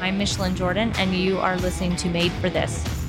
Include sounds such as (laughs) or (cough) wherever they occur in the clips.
I'm Micheline Jordan, and you are listening to Made for This.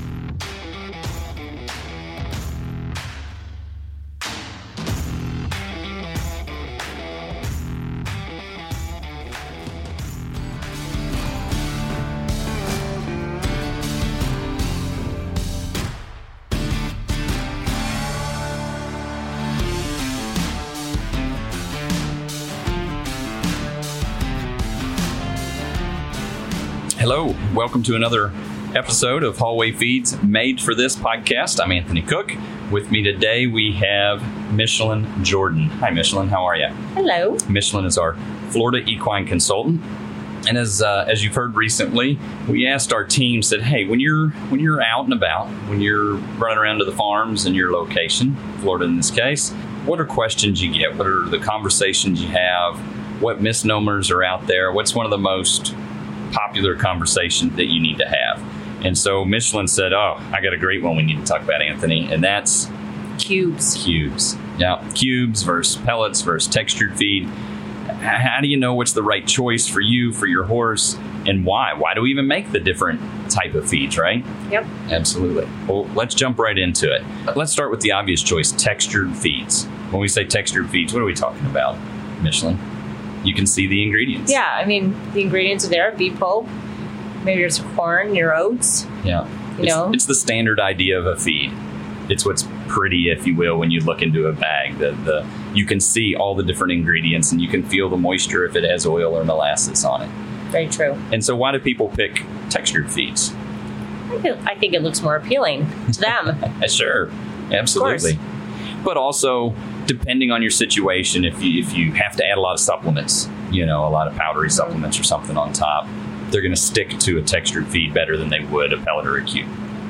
Hello, welcome to another episode of Hallway Feeds made for this podcast. I'm Anthony Cook. With me today we have Micheline Jordan. Hi, Micheline. How are you? Hello. Micheline is our Florida equine consultant. And as uh, as you've heard recently, we asked our team said, "Hey, when you're when you're out and about, when you're running around to the farms in your location, Florida in this case, what are questions you get? What are the conversations you have? What misnomers are out there? What's one of the most popular conversation that you need to have. And so Micheline said, Oh, I got a great one we need to talk about, Anthony, and that's Cubes. cubes. Yeah, cubes versus pellets versus textured feed. How do you know what's the right choice for you, for your horse, and why? Why do we even make the different type of feeds, right? Yep. Absolutely. Well, let's jump right into it. Let's start with the obvious choice textured feeds. When we say textured feeds, what are we talking about, Micheline? You can see the ingredients. Yeah, I mean, the ingredients are there beet pulp, maybe there's corn, your oats. Yeah. You it's, know? it's the standard idea of a feed. It's what's pretty, if you will, when you look into a bag. The, the you can see all the different ingredients and you can feel the moisture if it has oil or molasses on it. Very true. And so, why do people pick textured feeds? I think- it looks more appealing to them. (laughs) Sure, absolutely. But also, depending on your situation, if you if you have to add a lot of supplements, you know, a lot of powdery supplements or something on top, they're going to stick to a textured feed better than they would a pellet or a cube,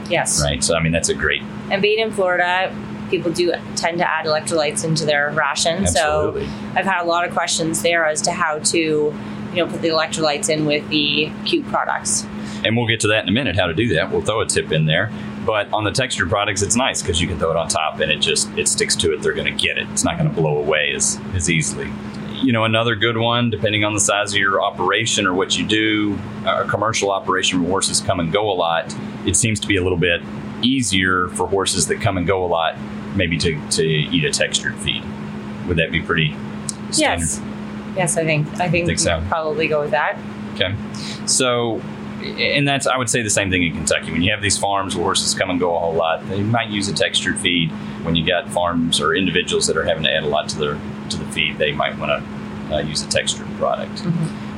yes. right? So, I mean, that's a great And being in Florida, people do tend to add electrolytes into their ration. Absolutely. So I've had a lot of questions there as to how to, you know, put the electrolytes in with the cube products. and we'll get to that in a minute how to do that we'll throw a tip in there but on the textured products it's nice because you can throw it on top and it just it sticks to it they're going to get it it's not going to blow away as, as easily you know another good one depending on the size of your operation or what you do a commercial operation where horses come and go a lot it seems to be a little bit easier for horses that come and go a lot maybe to, to eat a textured feed would that be pretty standard Yes. Yes, I think I think, Think so. probably go with that. Okay. So, and that's, I would say the same thing in Kentucky. When you have these farms where horses come and go a whole lot, they might use a textured feed. When you got farms or individuals that are having to add a lot to their to the feed, they might want to uh, use a textured product.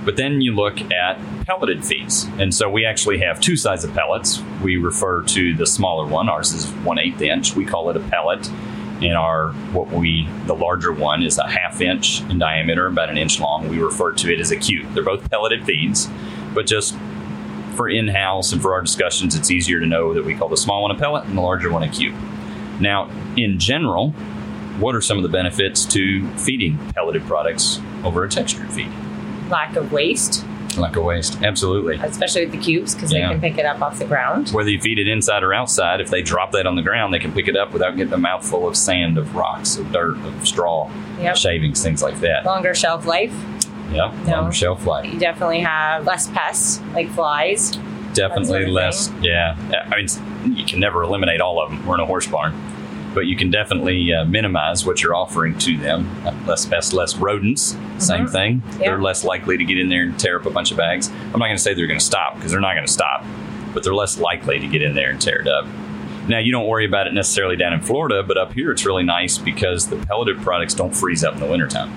But then you look at pelleted feeds. And so we actually have two sizes of pellets. We refer to the smaller one, ours is one eighth inch. We call it a pellet. And our what we the larger one is a half inch in diameter, about an inch long. We refer to it as a cube. They're both pelleted feeds, but just for in-house and for our discussions, it's easier to know that we call the small one a pellet and the larger one a cube. Now, in general, what are some of the benefits to feeding pelleted products over a textured feed? Lack of waste, Lack of waste. Absolutely. especially with the cubes, because Yeah. they can pick it up off the ground. Whether you feed it inside or outside, if they drop that on the ground, they can pick it up without getting a mouthful of sand, of rocks, of dirt, of straw, Yep. shavings, things like that. Longer shelf life. Yeah, No. longer shelf life. You definitely have less pests like flies. Definitely less. Yeah, I mean, you can never eliminate all of them. We're in a horse barn, but you can definitely uh, minimize what you're offering to them. Less pests, less rodents. Same Mhm. thing. Yeah. They're less likely to get in there and tear up a bunch of bags. I'm not going to say they're going to stop because they're not going to stop, but they're less likely to get in there and tear it up. Now, you don't worry about it necessarily down in Florida, but up here it's really nice because the pelleted products don't freeze up in the wintertime.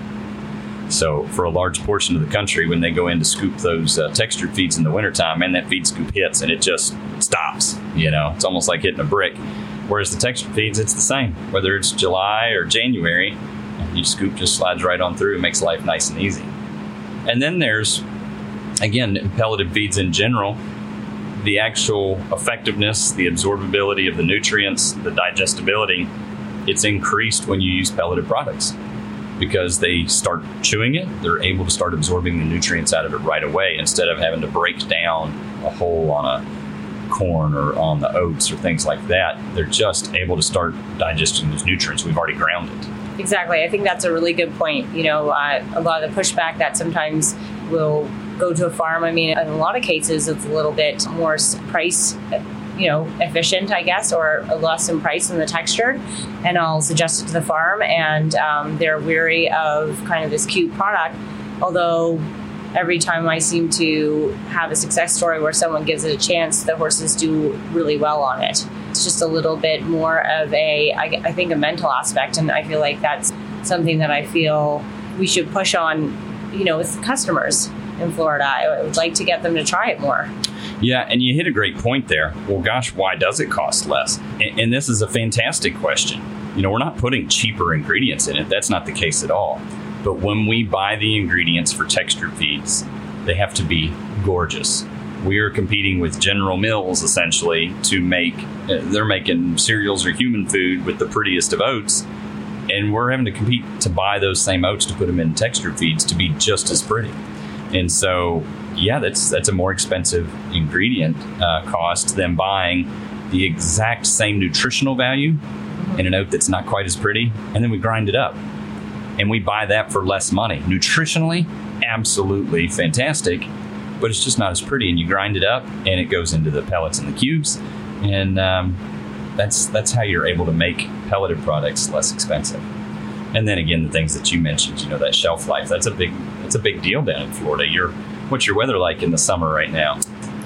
So, for a large portion of the country, when they go in to scoop those uh, textured feeds in the wintertime, man, that feed scoop hits and it just stops. You know, it's almost like hitting a brick. Whereas the textured feeds, it's the same. Whether it's July or January, you scoop just slides right on through. It makes life nice and easy. And then there's, again, pelleted feeds in general. The actual effectiveness, the absorbability of the nutrients, the digestibility, it's increased when you use pelleted products because they start chewing it. They're able to start absorbing the nutrients out of it right away instead of having to break down a hole on a corn or on the oats or things like that. They're just able to start digesting those nutrients. We've already ground it. Exactly. I think that's a really good point. You know, uh, a lot of the pushback that sometimes will go to a farm, I mean, in a lot of cases, it's a little bit more price you know efficient i guess or less in price than the textured and i'll suggest it to the farm. And um, they're weary of kind of this cute product. Although every time i seem to have a success story where someone gives it a chance the horses do really well on it. It's just a little bit more of a I, I think a mental aspect. And i feel like that's something that i feel we should push on you know with customers in florida. I would like to get them to try it more yeah, and you hit a great point there. Well, gosh, why does it cost less? And, and, this is a fantastic question. You know, we're not putting cheaper ingredients in it. That's not the case at all. But when we buy the ingredients for textured feeds, they have to be gorgeous. We are competing with General Mills essentially to make, uh, they're making cereals or human food with the prettiest of oats. And we're having to compete to buy those same oats to put them in textured feeds to be just as pretty. And so yeah, that's that's a more expensive ingredient uh, cost than buying the exact same nutritional value in an oat that's not quite as pretty, and then we grind it up, and we buy that for less money. Nutritionally, absolutely fantastic, but it's just not as pretty. And you grind it up, and it goes into the pellets and the cubes, and um, that's that's how you're able to make pelleted products less expensive. And then again, the things that you mentioned, you know, that shelf life, that's a big that's a big deal down in Florida. You're what's your weather like in the summer right now?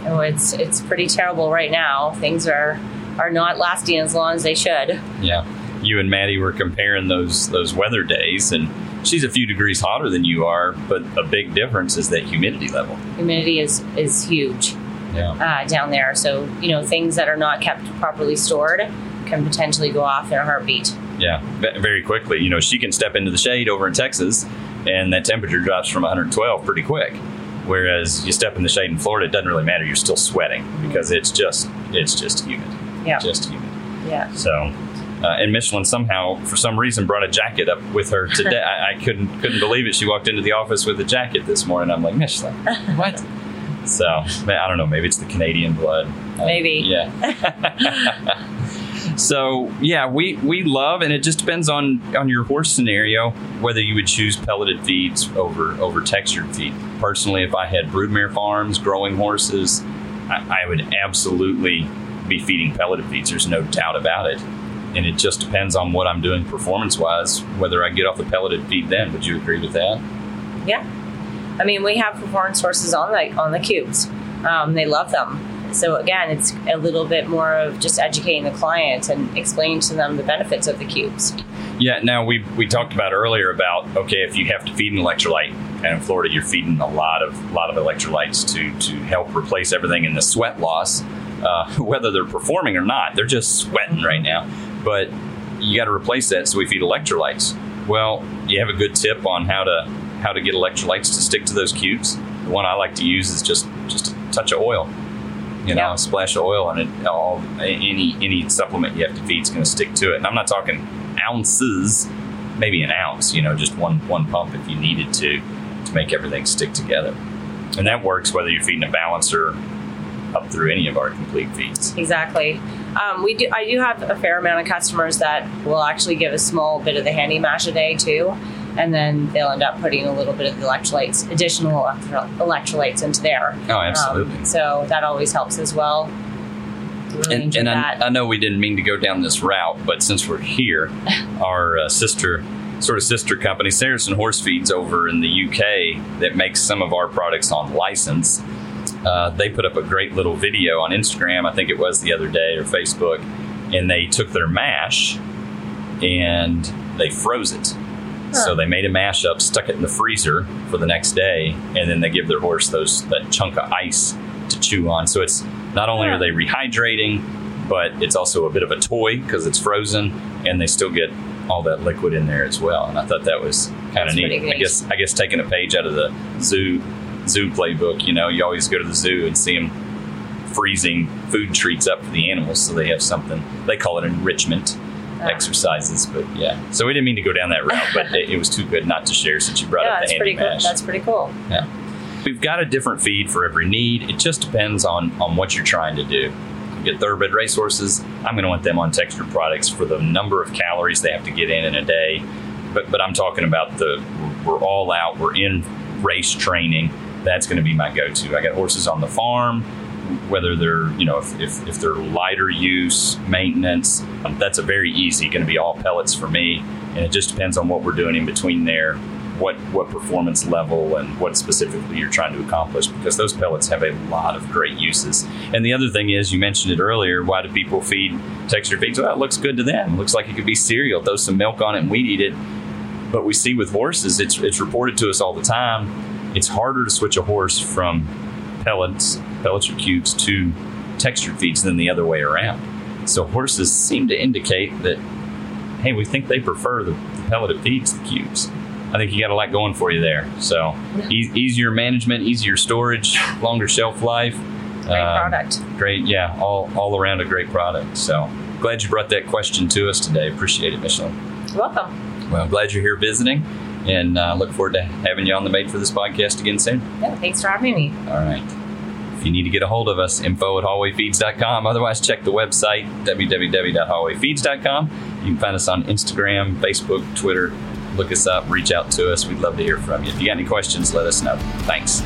Oh, it's it's pretty terrible right now. Things are are not lasting as long as they should. Yeah, you and Maddie were comparing those those weather days, and she's a few degrees hotter than you are, but a big difference is that humidity level. Humidity is is huge. Yeah. Uh, down there, so you know things that are not kept properly stored can potentially go off in a heartbeat. Yeah, very quickly. You know, she can step into the shade over in Texas, and that temperature drops from 112 pretty quick. Whereas you step in the shade in Florida, it doesn't really matter. You're still sweating because it's just it's just humid. Yeah, just humid. Yeah. So, uh, and Micheline somehow, for some reason, brought a jacket up with her today. (laughs) I, I, couldn't couldn't believe it. She walked into the office with a jacket this morning. I'm like, Micheline, (laughs) what? so I don't know. Maybe it's the Canadian blood. Maybe. Uh, yeah. (laughs) So yeah, we, we love, and it just depends on on your horse scenario whether you would choose pelleted feeds over over textured feed. Personally, if I had broodmare farms growing horses, I, I would absolutely be feeding pelleted feeds. There's no doubt about it, and it just depends on what I'm doing performance wise whether I get off the pelleted feed. Then, would you agree with that? Yeah, I mean we have performance horses on the on the cubes. Um, they love them so again, it's a little bit more of just educating the client and explaining to them the benefits of the cubes. Yeah. Now we we talked about earlier about okay, if you have to feed an electrolyte, and in Florida you're feeding a lot of lot of electrolytes to to help replace everything in the sweat loss, uh, (laughs) whether they're performing or not. They're just sweating right now, but you got to replace that. So we feed electrolytes. Well, you have a good tip on how to how to get electrolytes to stick to those cubes. The one I like to use is just just a touch of oil you know, yeah. splash of oil on it. All any any supplement you have to feed is going to stick to it. And I'm not talking ounces, maybe an ounce. You know, just one one pump if you needed to to make everything stick together. And that works whether you're feeding a balancer up through any of our complete feeds. Exactly. Um, we do. I do have a fair amount of customers that will actually give a small bit of the handy mash a day too and then they'll end up putting a little bit of the electrolytes, additional electrolytes into there. Oh, absolutely. Um, so that always helps as well. Really and, and I, I, know we didn't mean to go down this route, but since we're here, (laughs) our uh, sister, sort of sister company, Saracen Horse Feeds over in the UK, that makes some of our products on license. Uh, they put up a great little video on Instagram, I think it was the other day, or Facebook, and they took their mash and they froze it so they made a mashup, stuck it in the freezer for the next day, and then they give their horse those that chunk of ice to chew on. So it's not only are they rehydrating, but it's also a bit of a toy because it's frozen, and they still get all that liquid in there as well. And I thought that was kind of neat. I guess I guess taking a page out of the zoo zoo playbook. You know, you always go to the zoo and see them freezing food treats up for the animals, so they have something. They call it enrichment exercises. But yeah, so we didn't mean to go down that route, (laughs) but it, it was too good not to share since you brought yeah, up the that's pretty mash. cool. That's pretty cool. Yeah, we've got a different feed for every need. It just depends on on what you're trying to do. You get thoroughbred racehorses. I'm going to want them on textured products for the number of calories they have to get in in a day. But but I'm talking about the we're all out. We're in race training. that's going to be my go-to. I got horses on the farm, whether they're you know if, if, if they're lighter use maintenance, um, that's a very easy going to be all pellets for me, and it just depends on what we're doing in between there what what performance level and what specifically you're trying to accomplish because those pellets have a lot of great uses. And the other thing is, you mentioned it earlier. Why do people feed textured feeds? Well, it looks good to them. Looks like it could be cereal. Throw some milk on it and weed eat it. But we see with horses, it's it's reported to us all the time. It's harder to switch a horse from pellets, pellets or cubes to textured feeds than the other way around. So horses seem to indicate that, hey, we think they prefer the, the pelleted feeds, the cubes. I think you got a lot going for you there. So e- easier management, easier storage, longer shelf life. Great um, product. Great, yeah, all all around a great product. So glad you brought that question to us today. Appreciate it, Micheline. You're welcome. Well, I'm glad you're here visiting, and uh, look forward to having you on the Made for This podcast again soon. Yeah, thanks for having me. All right. You need to get a hold of us, info at hallwayfeeds.com. Otherwise, check the website, www.hallwayfeeds.com. You can find us on Instagram, Facebook, Twitter, look us up, reach out to us. We'd love to hear from you. If you got any questions, let us know. Thanks.